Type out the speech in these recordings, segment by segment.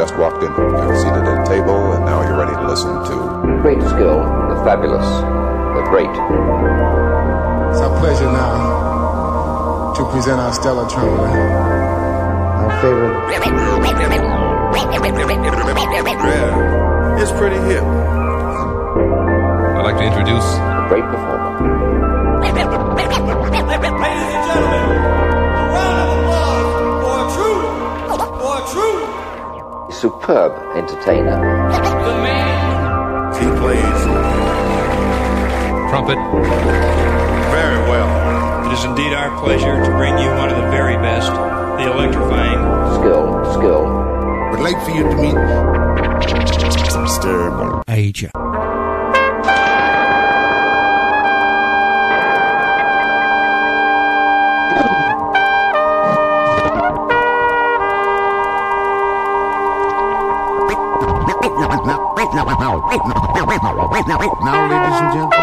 just walked in. You're seated at a table and now you're ready to listen to Great skill, the fabulous, the great. It's our pleasure now to present our stellar trumpeter, our favorite. Yeah, it's pretty hip. I'd like to introduce A great performer. Ladies and gentlemen, a round of applause for a true, for a true Superb entertainer. the man. He plays trumpet, very well. It is indeed our pleasure to bring you one of the very best, the electrifying Skill, skill. Would like for you to meet Mr. Aja. Now, ladies and gentlemen.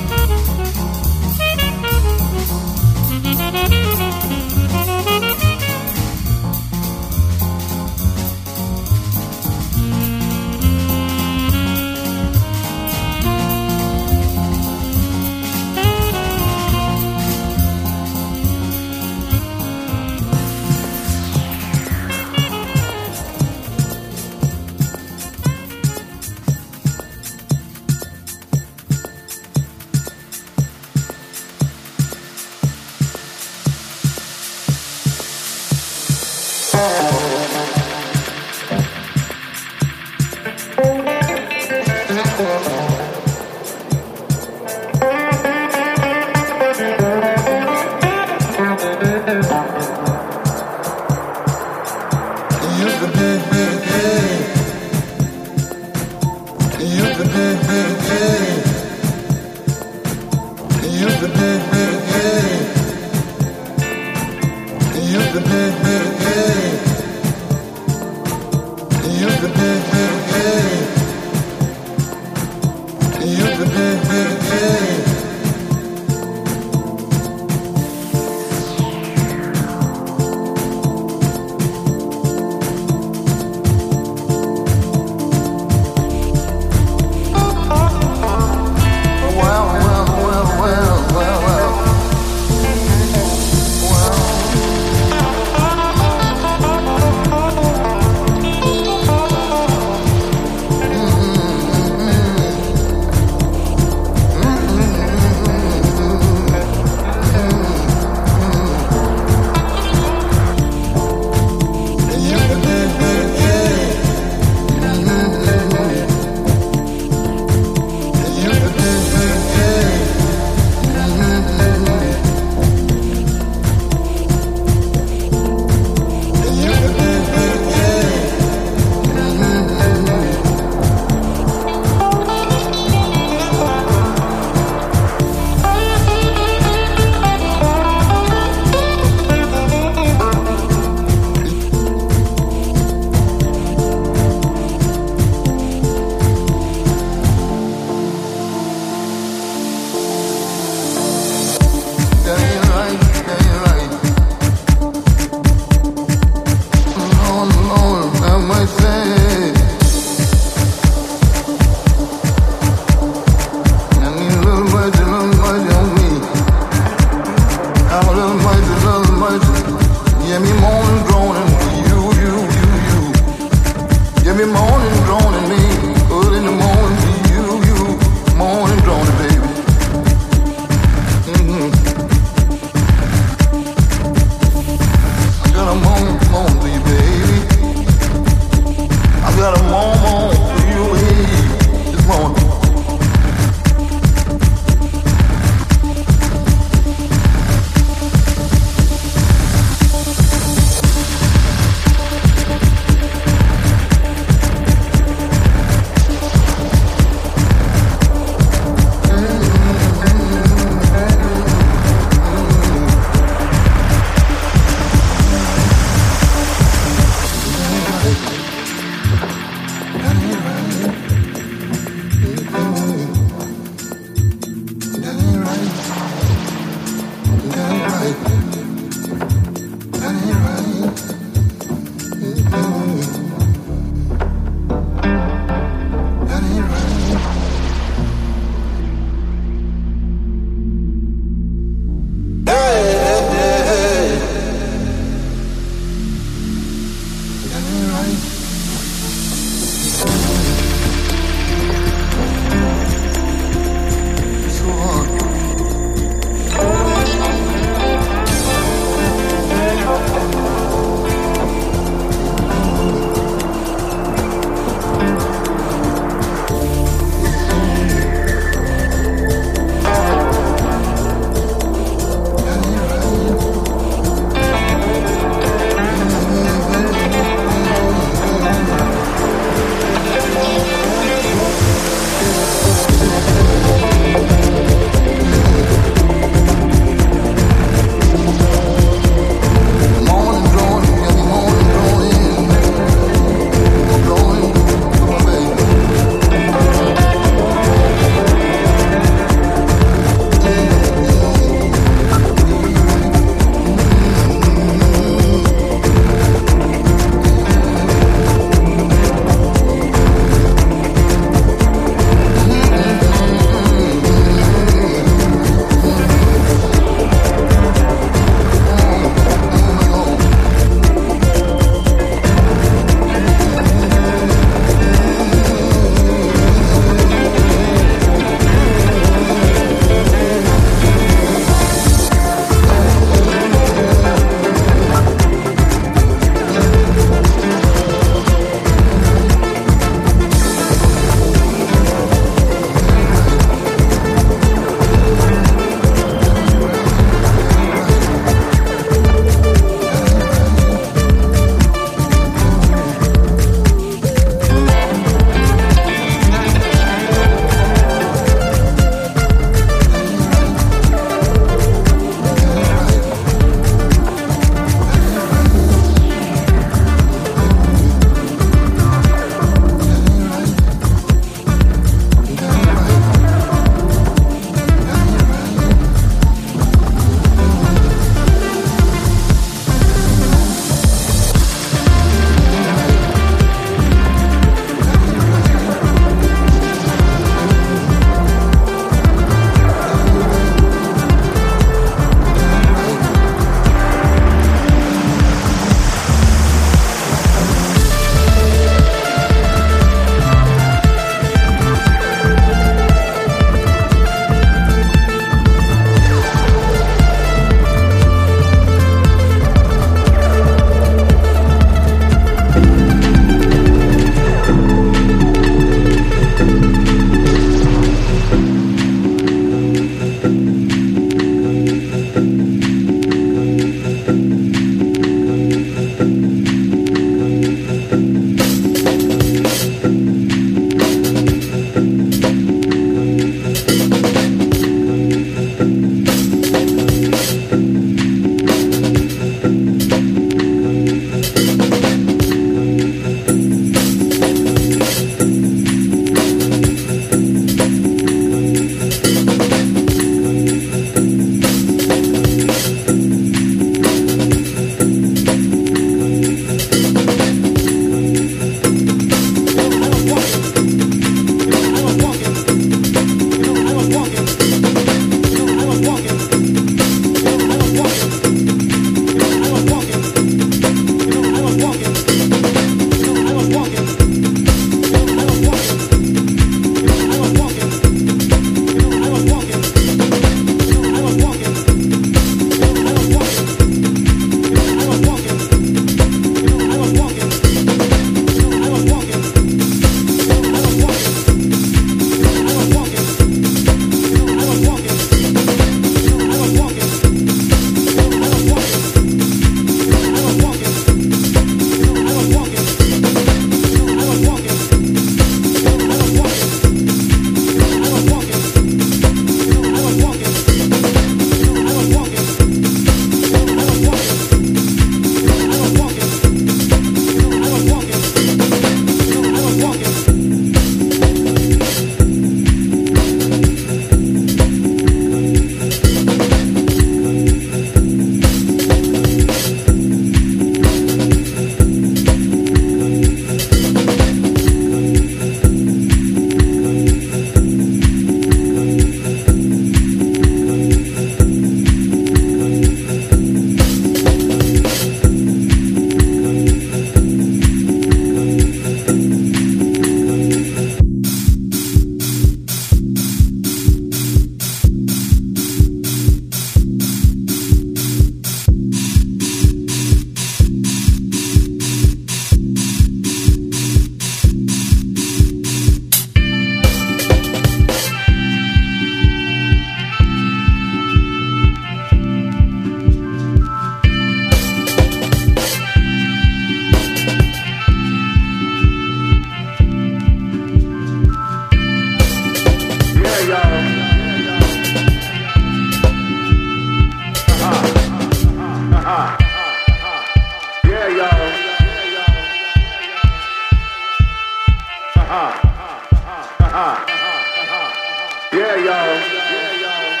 Yeah, y'all.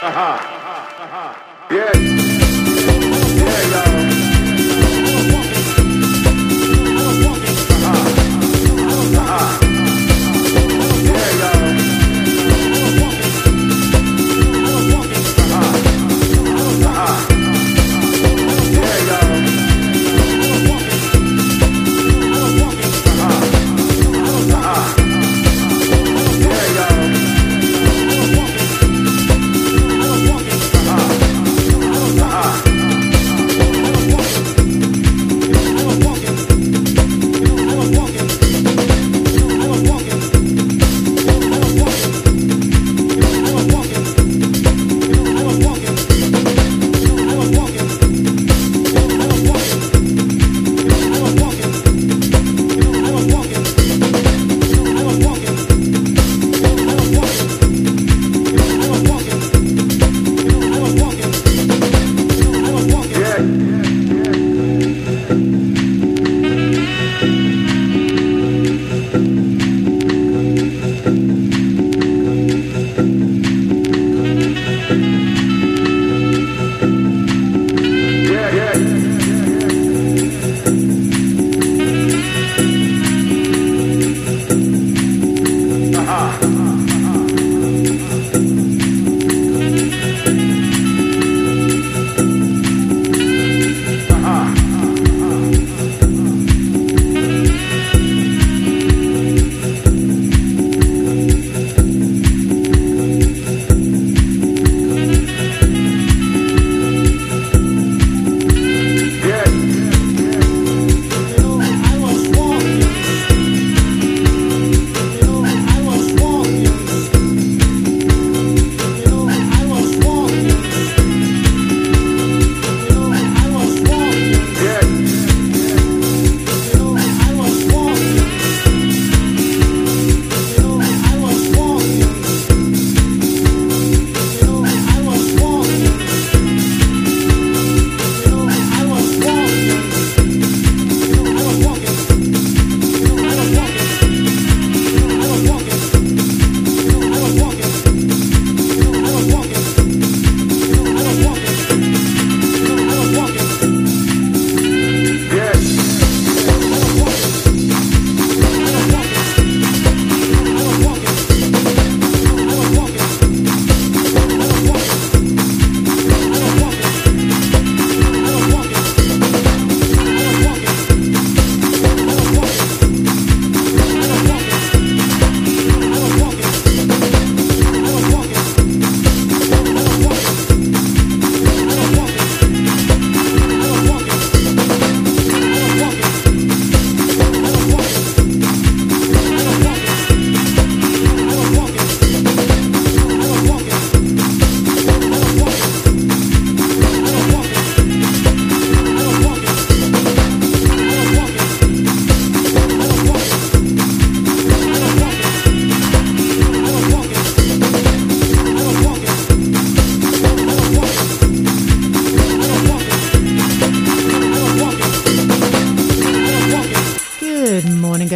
Uh-huh. Yeah. Yeah,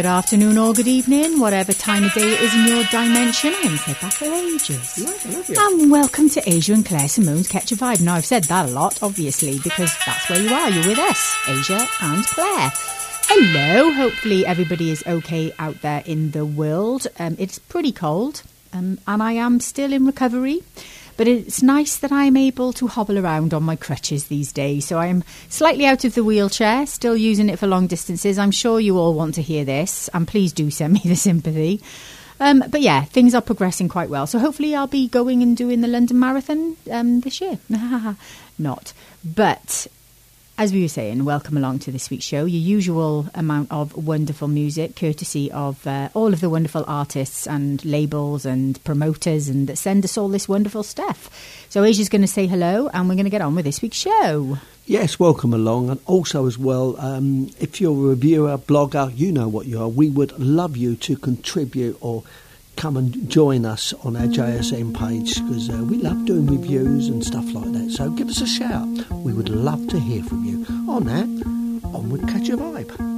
Good afternoon, or good evening, whatever time of day it is in your dimension. I haven't said that for ages. And welcome to Aja and Claire Simone's Catch a Vibe. Now, I've said that a lot, obviously, because that's where you are. You're with us, Aja and Claire. Hello. Hopefully, everybody is okay out there in the world. Um, it's pretty cold, um, and I am still in recovery. But it's nice that I'm able to hobble around on my crutches these days. So I'm slightly out of the wheelchair, still using it for long distances. I'm sure you all want to hear this, and please do send me the sympathy. Um, but yeah, things are progressing quite well. So hopefully I'll be going and doing the London Marathon um, this year. Not. But as we were saying, welcome along to this week's show. Your usual amount of wonderful music, courtesy of uh, all of the wonderful artists and labels and promoters, and that send us all this wonderful stuff. So Aja's going to say hello, and we're going to get on with this week's show. Yes, welcome along. And also, as well, um, if you're a reviewer, blogger, you know what you are. We would love you to contribute or come and join us on our JSM page because uh, we love doing reviews and stuff like that. So give us a shout. We would love to hear from you. On that, on with Catch a Vibe.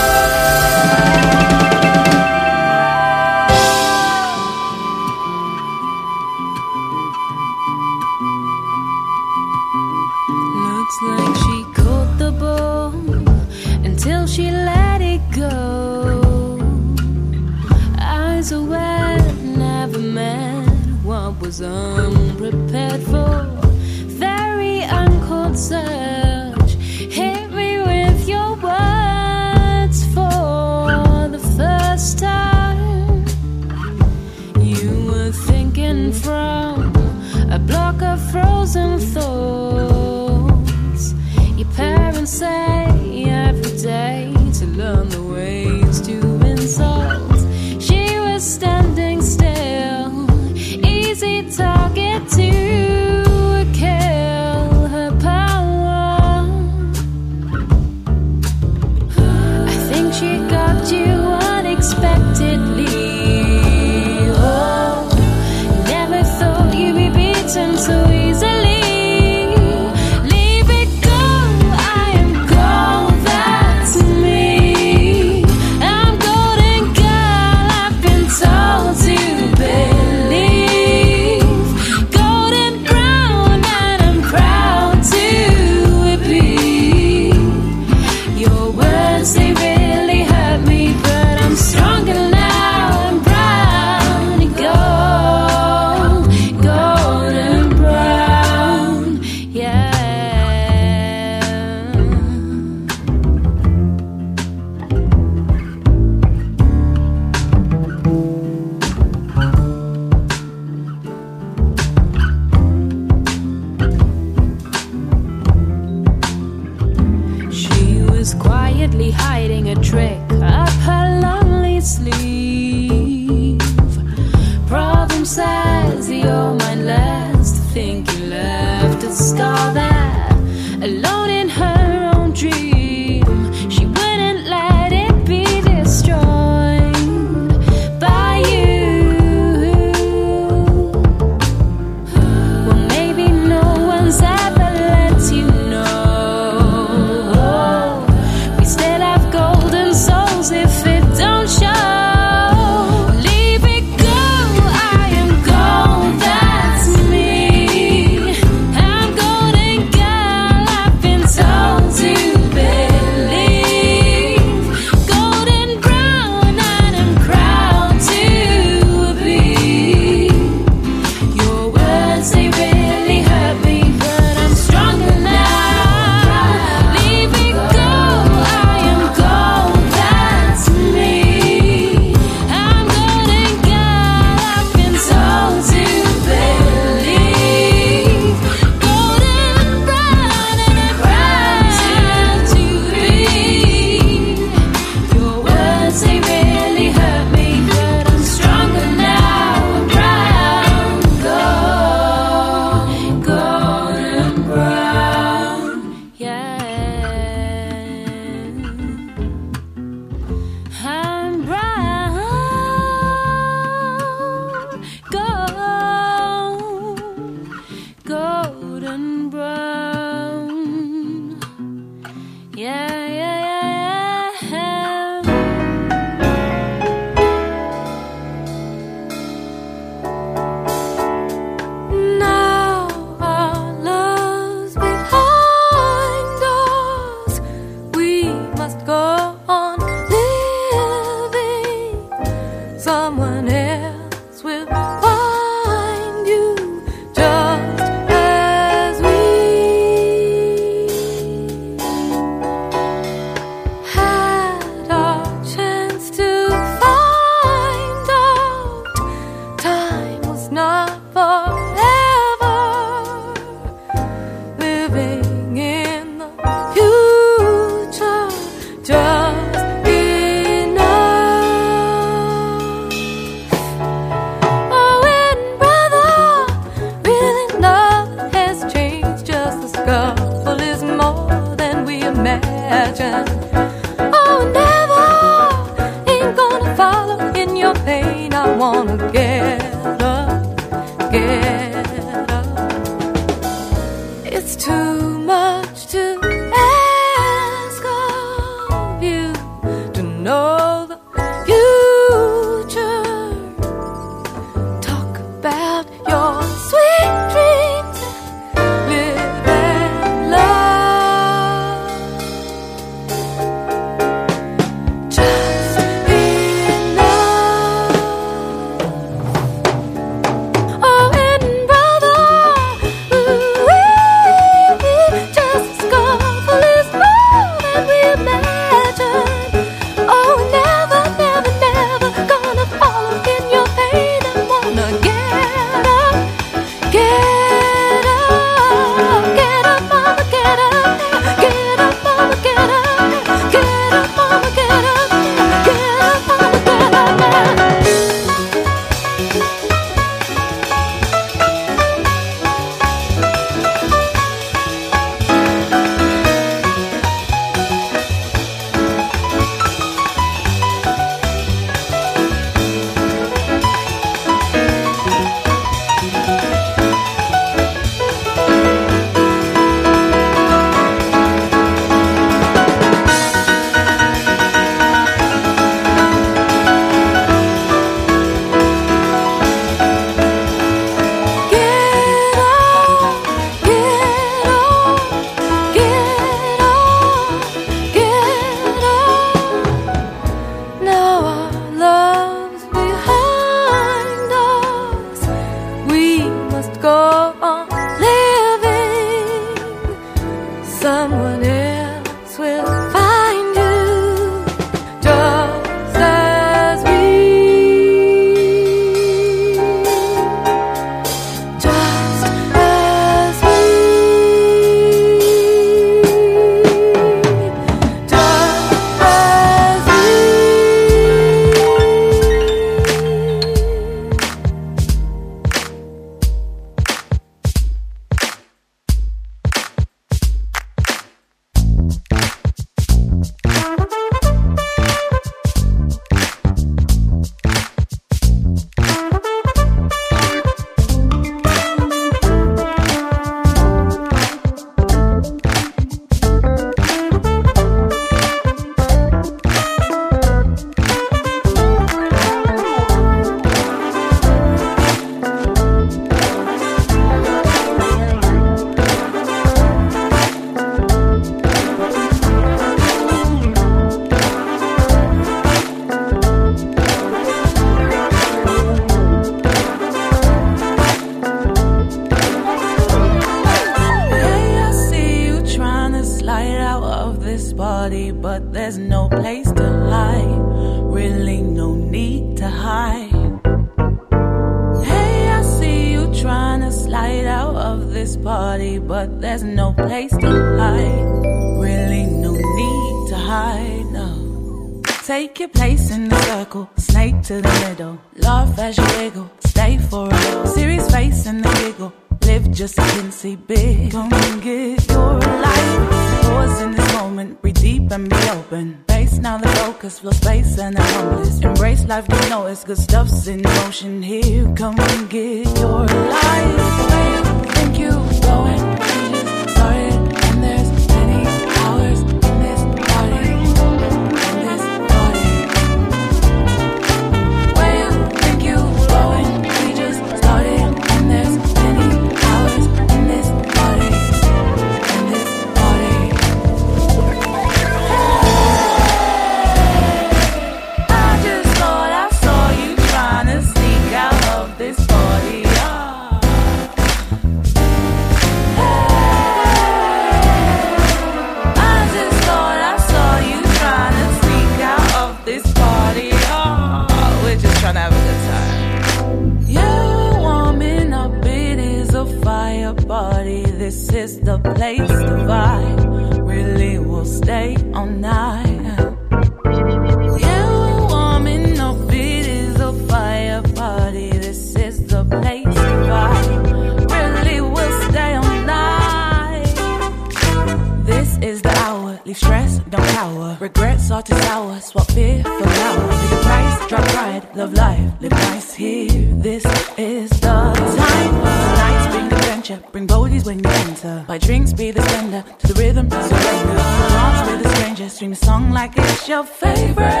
Your favorite.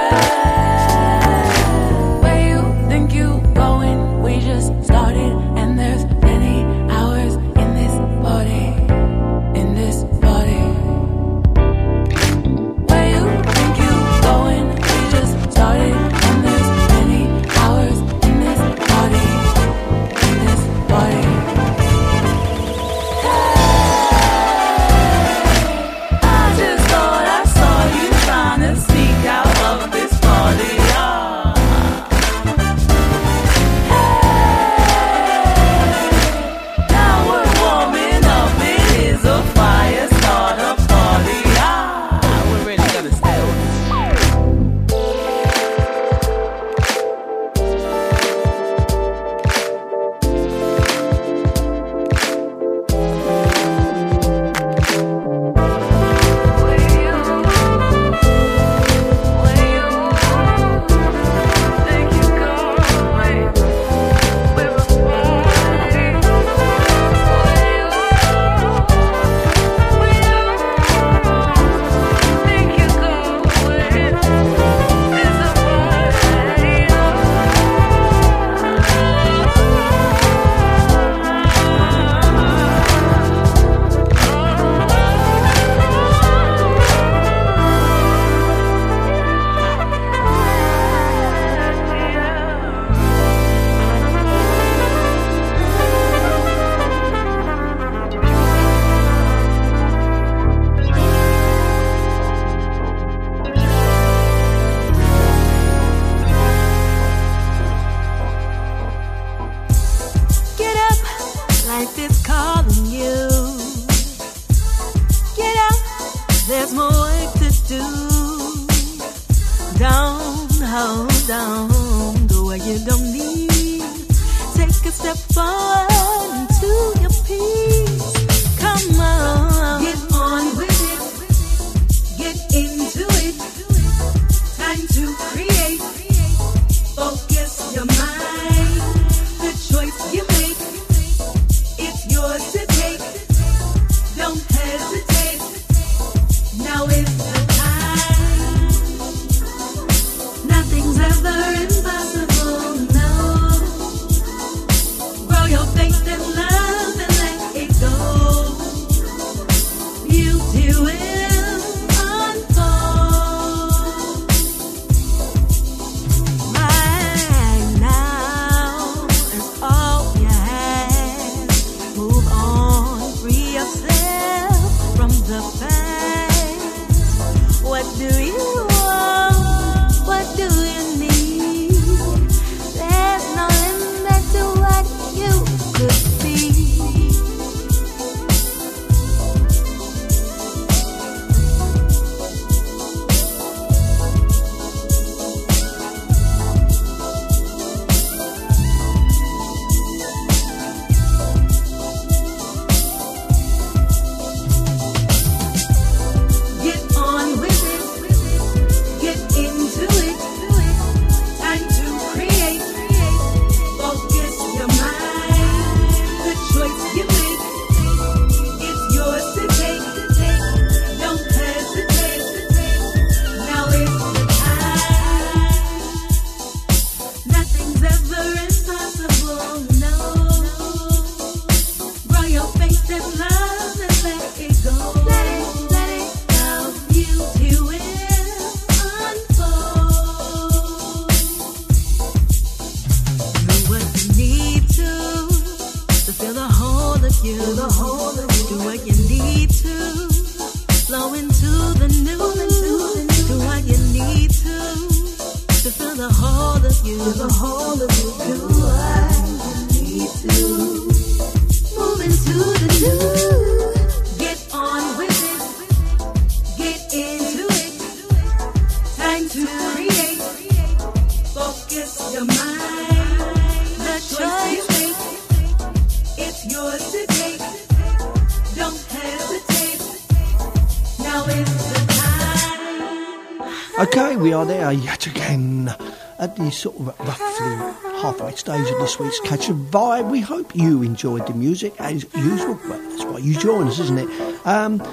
Sort of roughly halfway stage of this week's Catch a Vibe. We hope you enjoyed the music as usual. Well, that's why you join us, isn't it? Um,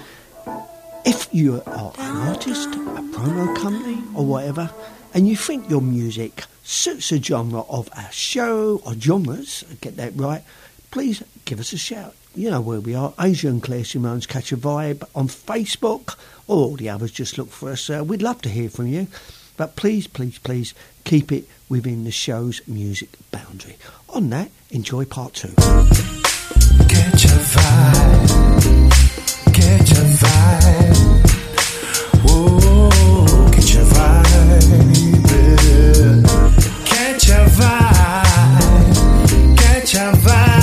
if you are an artist, a promo company, or whatever, and you think your music suits the genre of our show or genres, get that right, please give us a shout. You know where we are, Aja and Claire Simone's Catch a Vibe on Facebook, or all the others, just look for us. Uh, we'd love to hear from you, but please, please, please keep it within the show's music boundary. On that, enjoy part two. Catch a vibe. Catch a vibe. Vibe. vibe.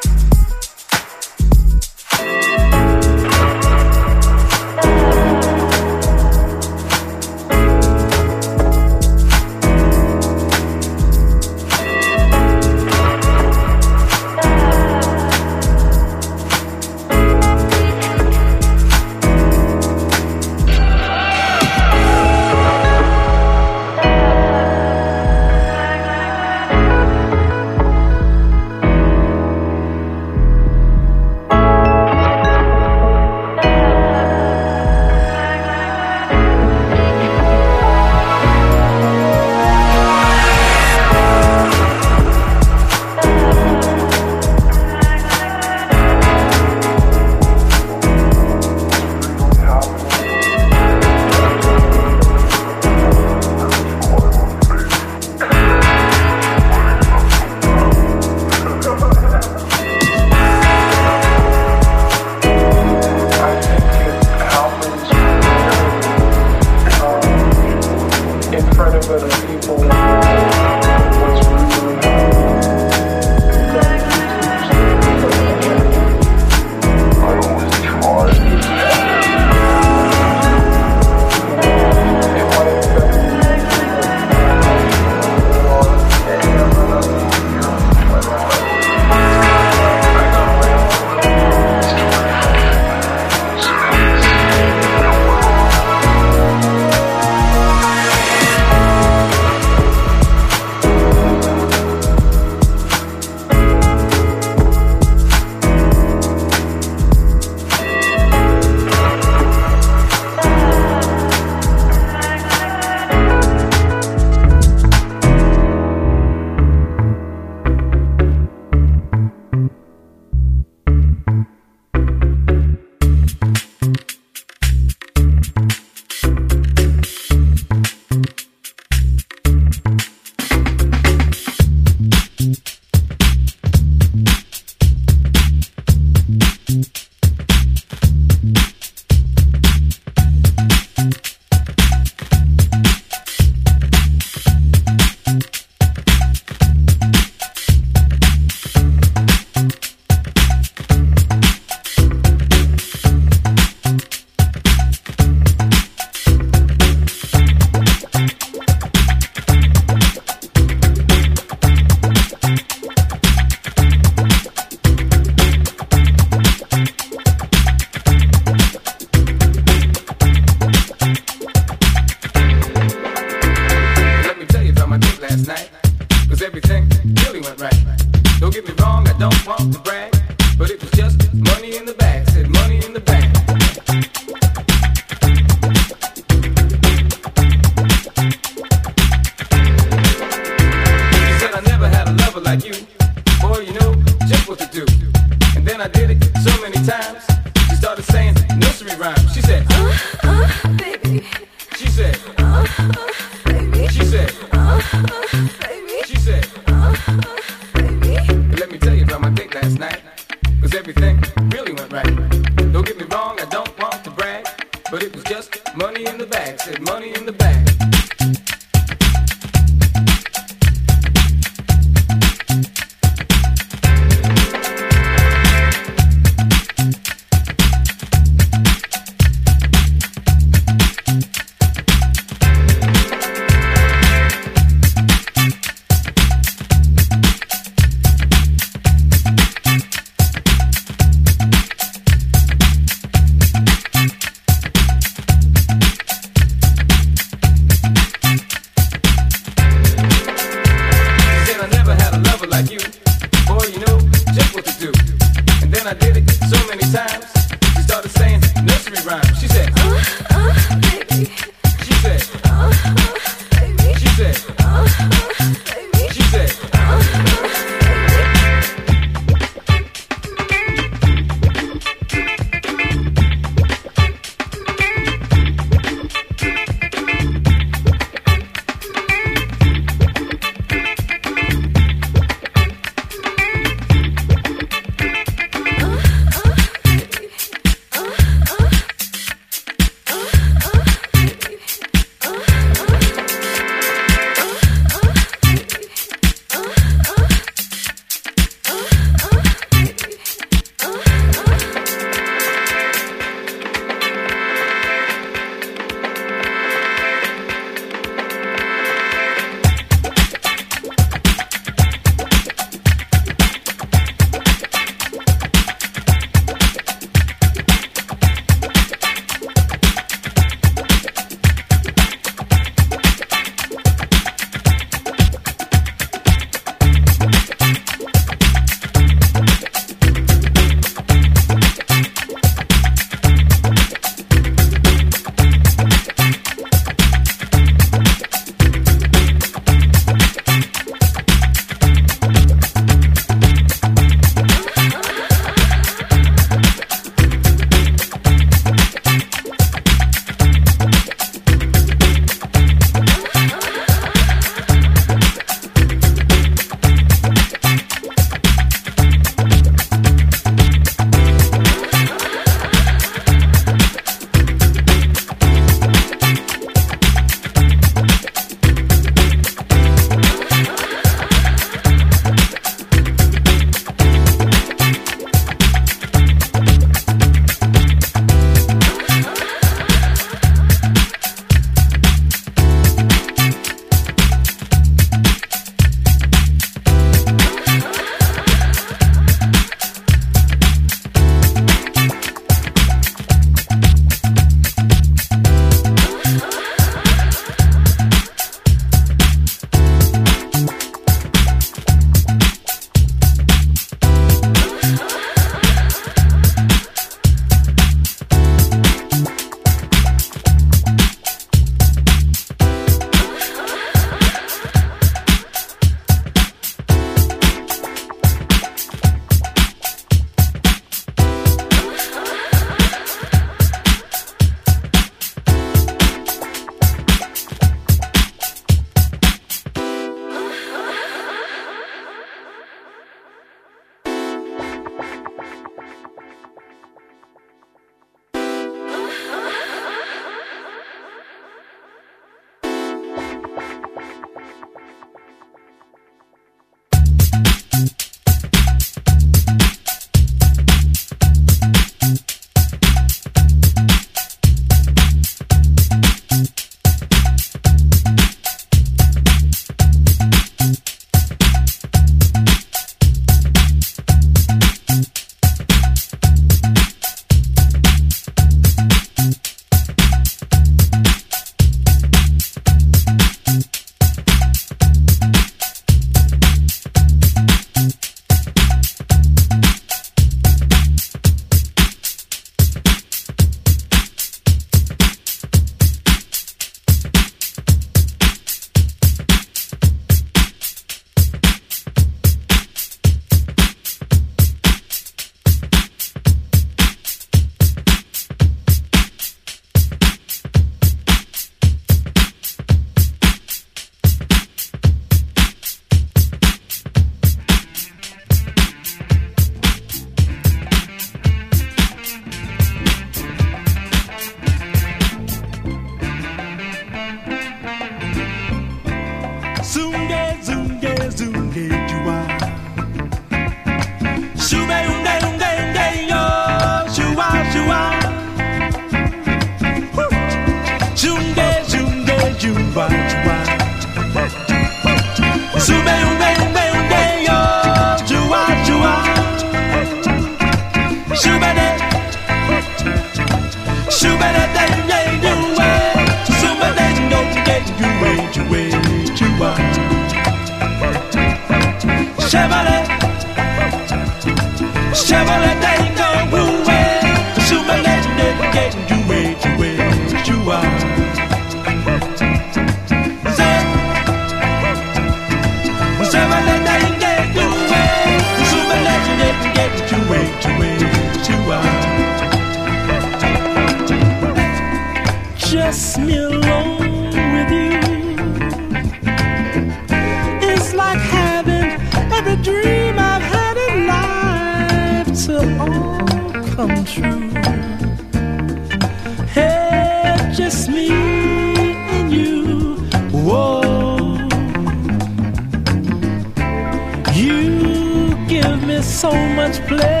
much.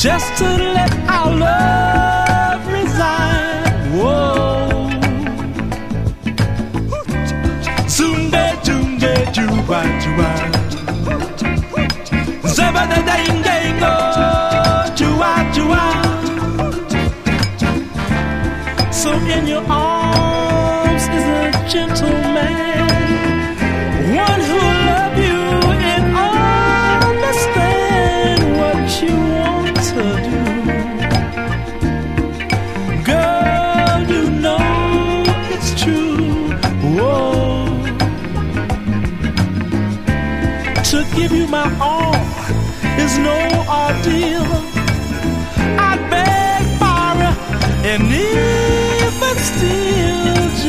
just to let our love reside. Whoa. Sunde junge juba juba. Zabada dinge go jua jua. So in your arms is a gentleman.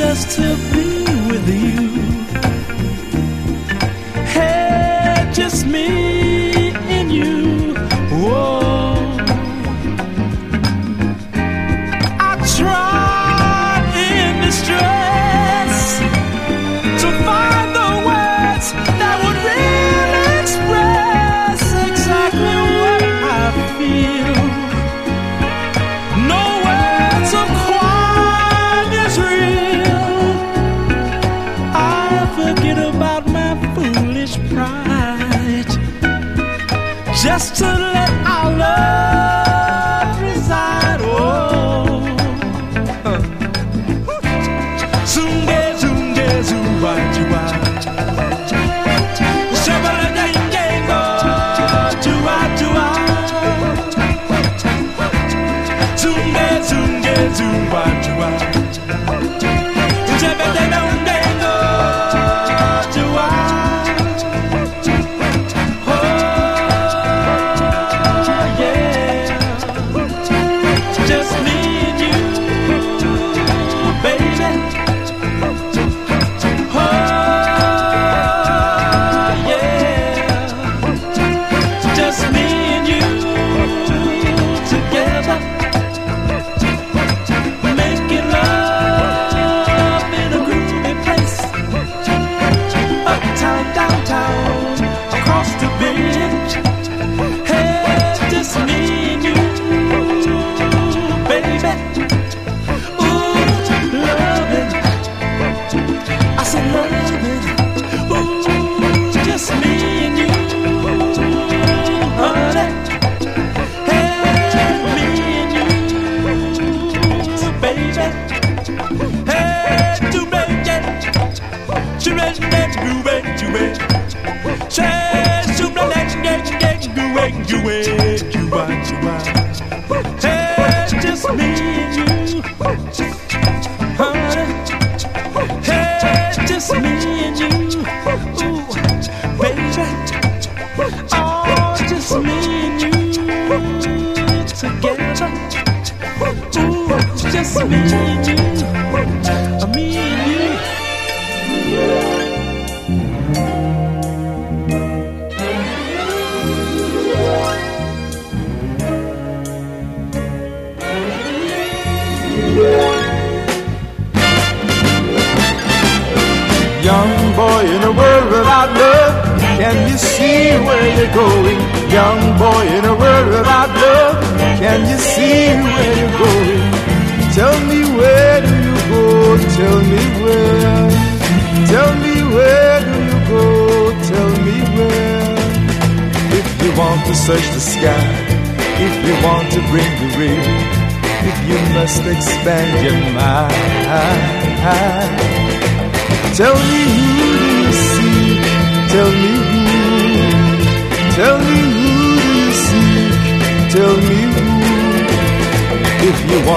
just to be with you.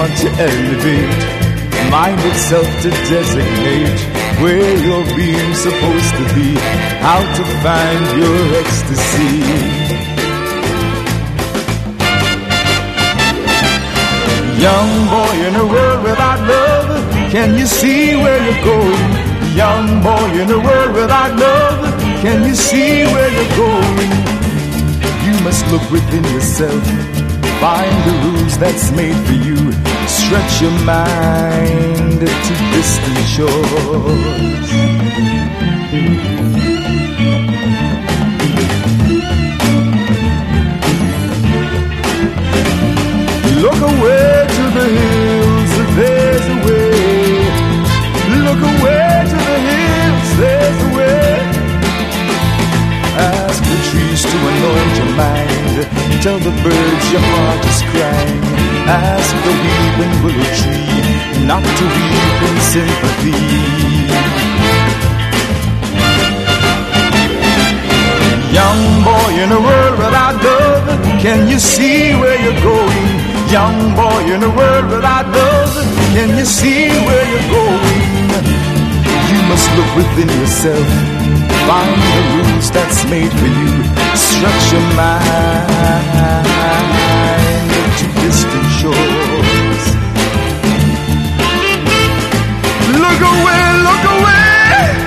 To elevate, mind itself to designate where your being's supposed to be, how to find your ecstasy. Young boy in a world without love, can you see where you're going? Young boy in a world without love, can you see where you're going? You must look within yourself, find the rules that's made for you. Stretch your mind to distant shores. Look away to the hills, there's a way. Look away to the hills, there's a way. Ask the trees to anoint your mind. Tell the birds your heart is crying. Ask the weeping willow tree not to weep in sympathy. Young boy in a world without love, can you see where you're going? Young boy in a world without love, can you see where you're going? You must look within yourself, find the rules that's made for you. Stretch your mind to distant shores. Look away, look away.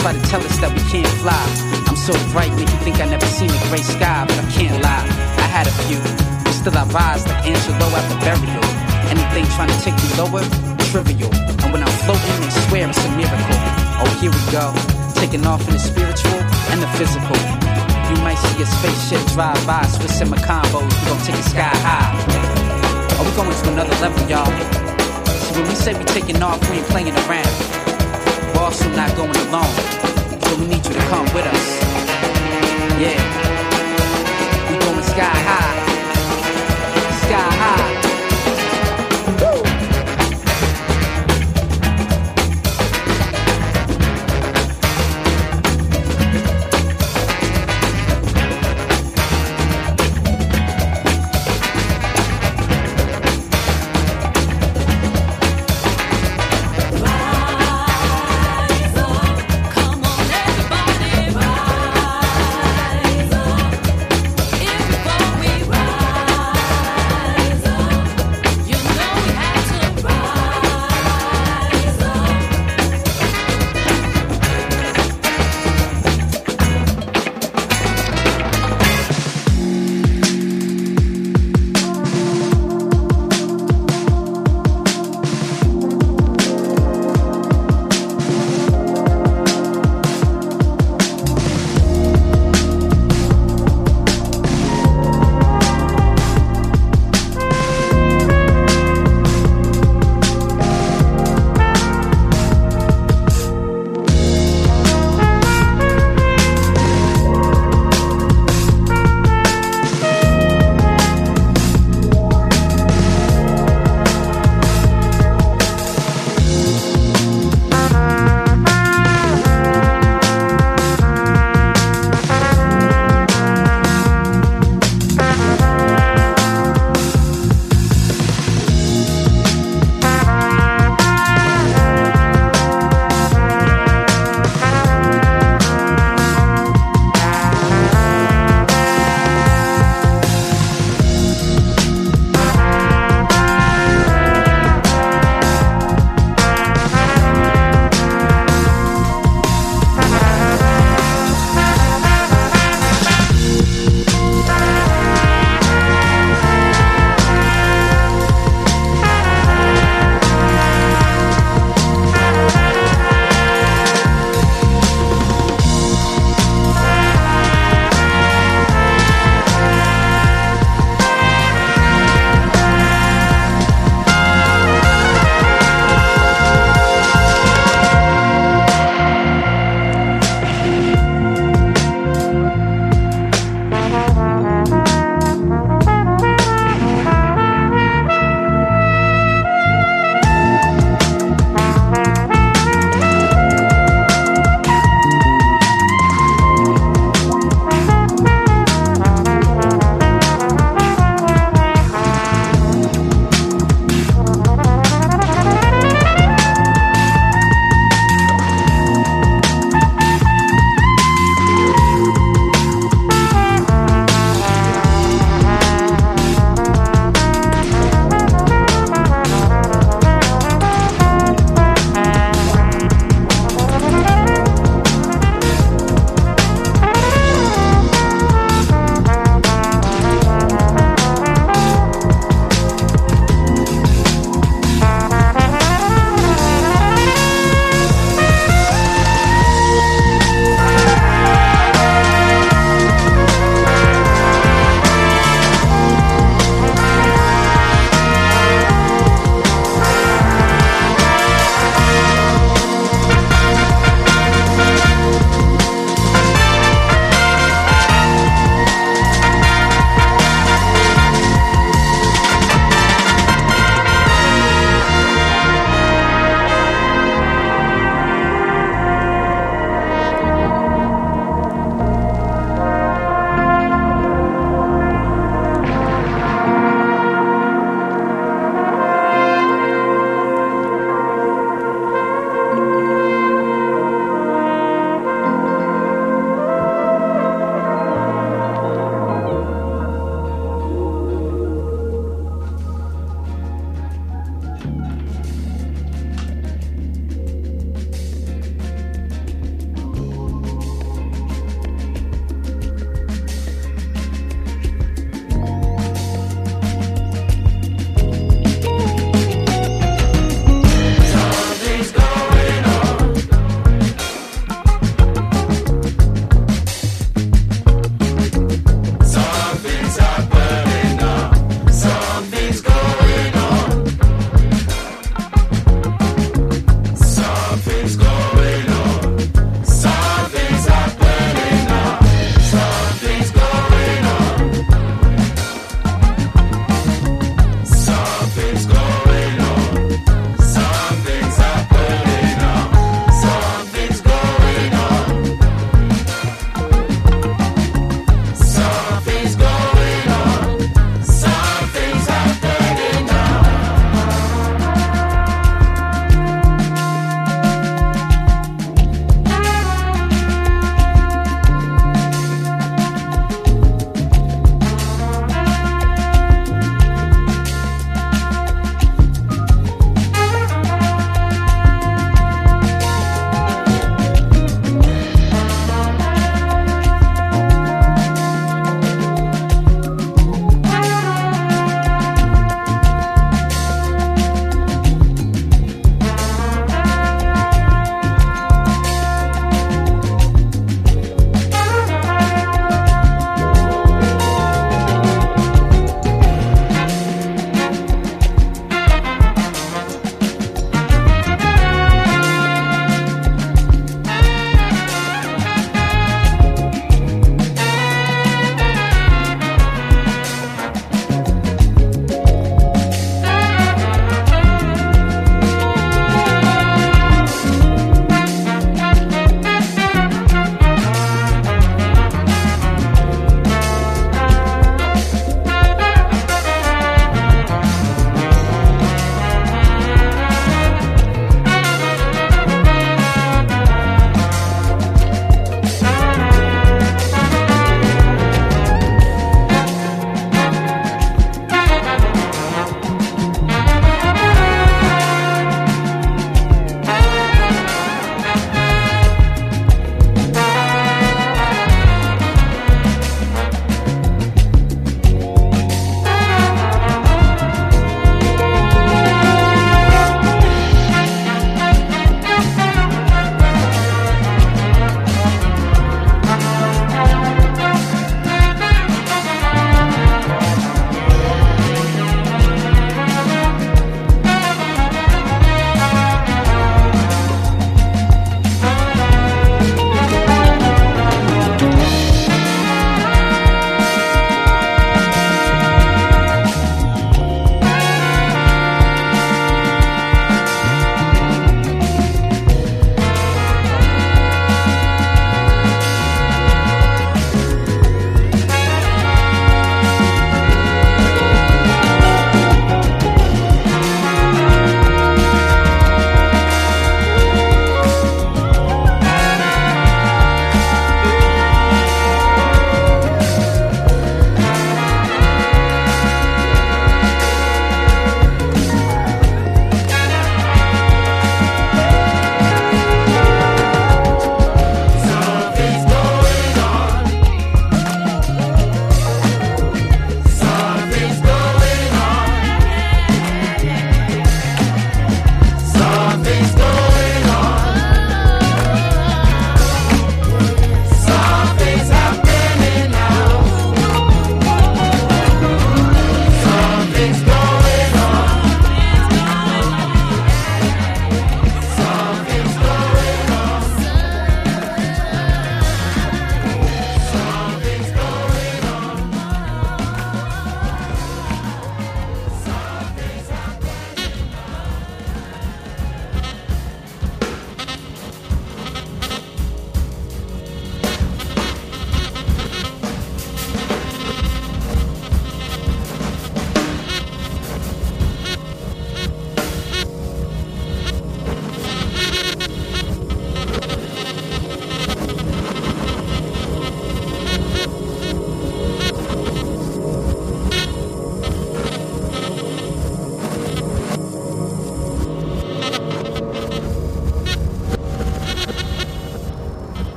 Try to tell us that we can't fly. I'm so bright, make you think I never seen a gray sky, but I can't lie. I had a few, but still I rise like Angelou after burial. Anything trying to take me lower, trivial. And when I'm floating, they swear it's a miracle. Oh, here we go, taking off in the spiritual and the physical. You might see a spaceship drive by, Swiss in my combos, we gon' take it sky high. Oh, we going to another level, y'all. So when we say we taking off, we ain't playing around. We're also not going alone.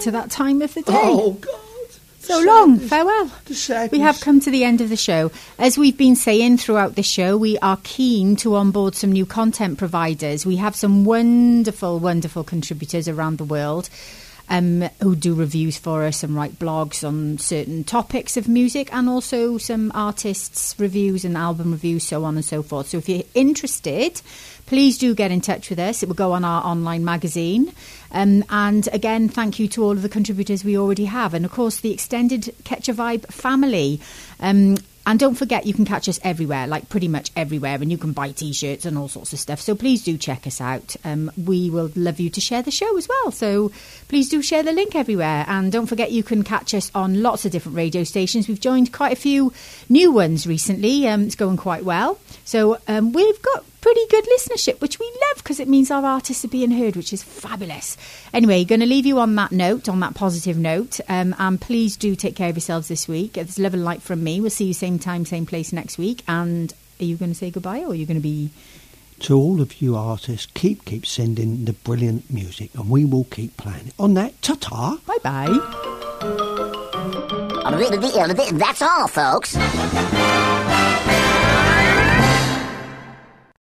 To that time of the day. Oh, God. So long, farewell. We have come to the end of the show. As we've been saying throughout the show, we are keen to onboard some new content providers. We have some wonderful, wonderful contributors around the world um, who do reviews for us and write blogs on certain topics of music, and also some artists' reviews and album reviews, so on and so forth. So if you're interested, please do get in touch with us. It will go on our online magazine. Um, and again, thank you to all of the contributors we already have. And of course, the extended Catch a Vibe family. Um, and don't forget, you can catch us everywhere, like pretty much everywhere, and you can buy t shirts and all sorts of stuff. So please do check us out. Um, we will love you to share the show as well. So please do share the link everywhere. And don't forget, you can catch us on lots of different radio stations. We've joined quite a few new ones recently. Um, it's going quite well. So um, we've got pretty good listenership, which we love because it means our artists are being heard, which is fabulous. Anyway, going to leave you on that note, on that positive note. Um, and please do take care of yourselves this week. It's love and light from me. We'll see you same time, same place next week. And are you going to say goodbye or are you going to be. To all of you artists, keep keep sending the brilliant music, and we will keep playing it. On that, ta ta. Bye bye. That's all, folks.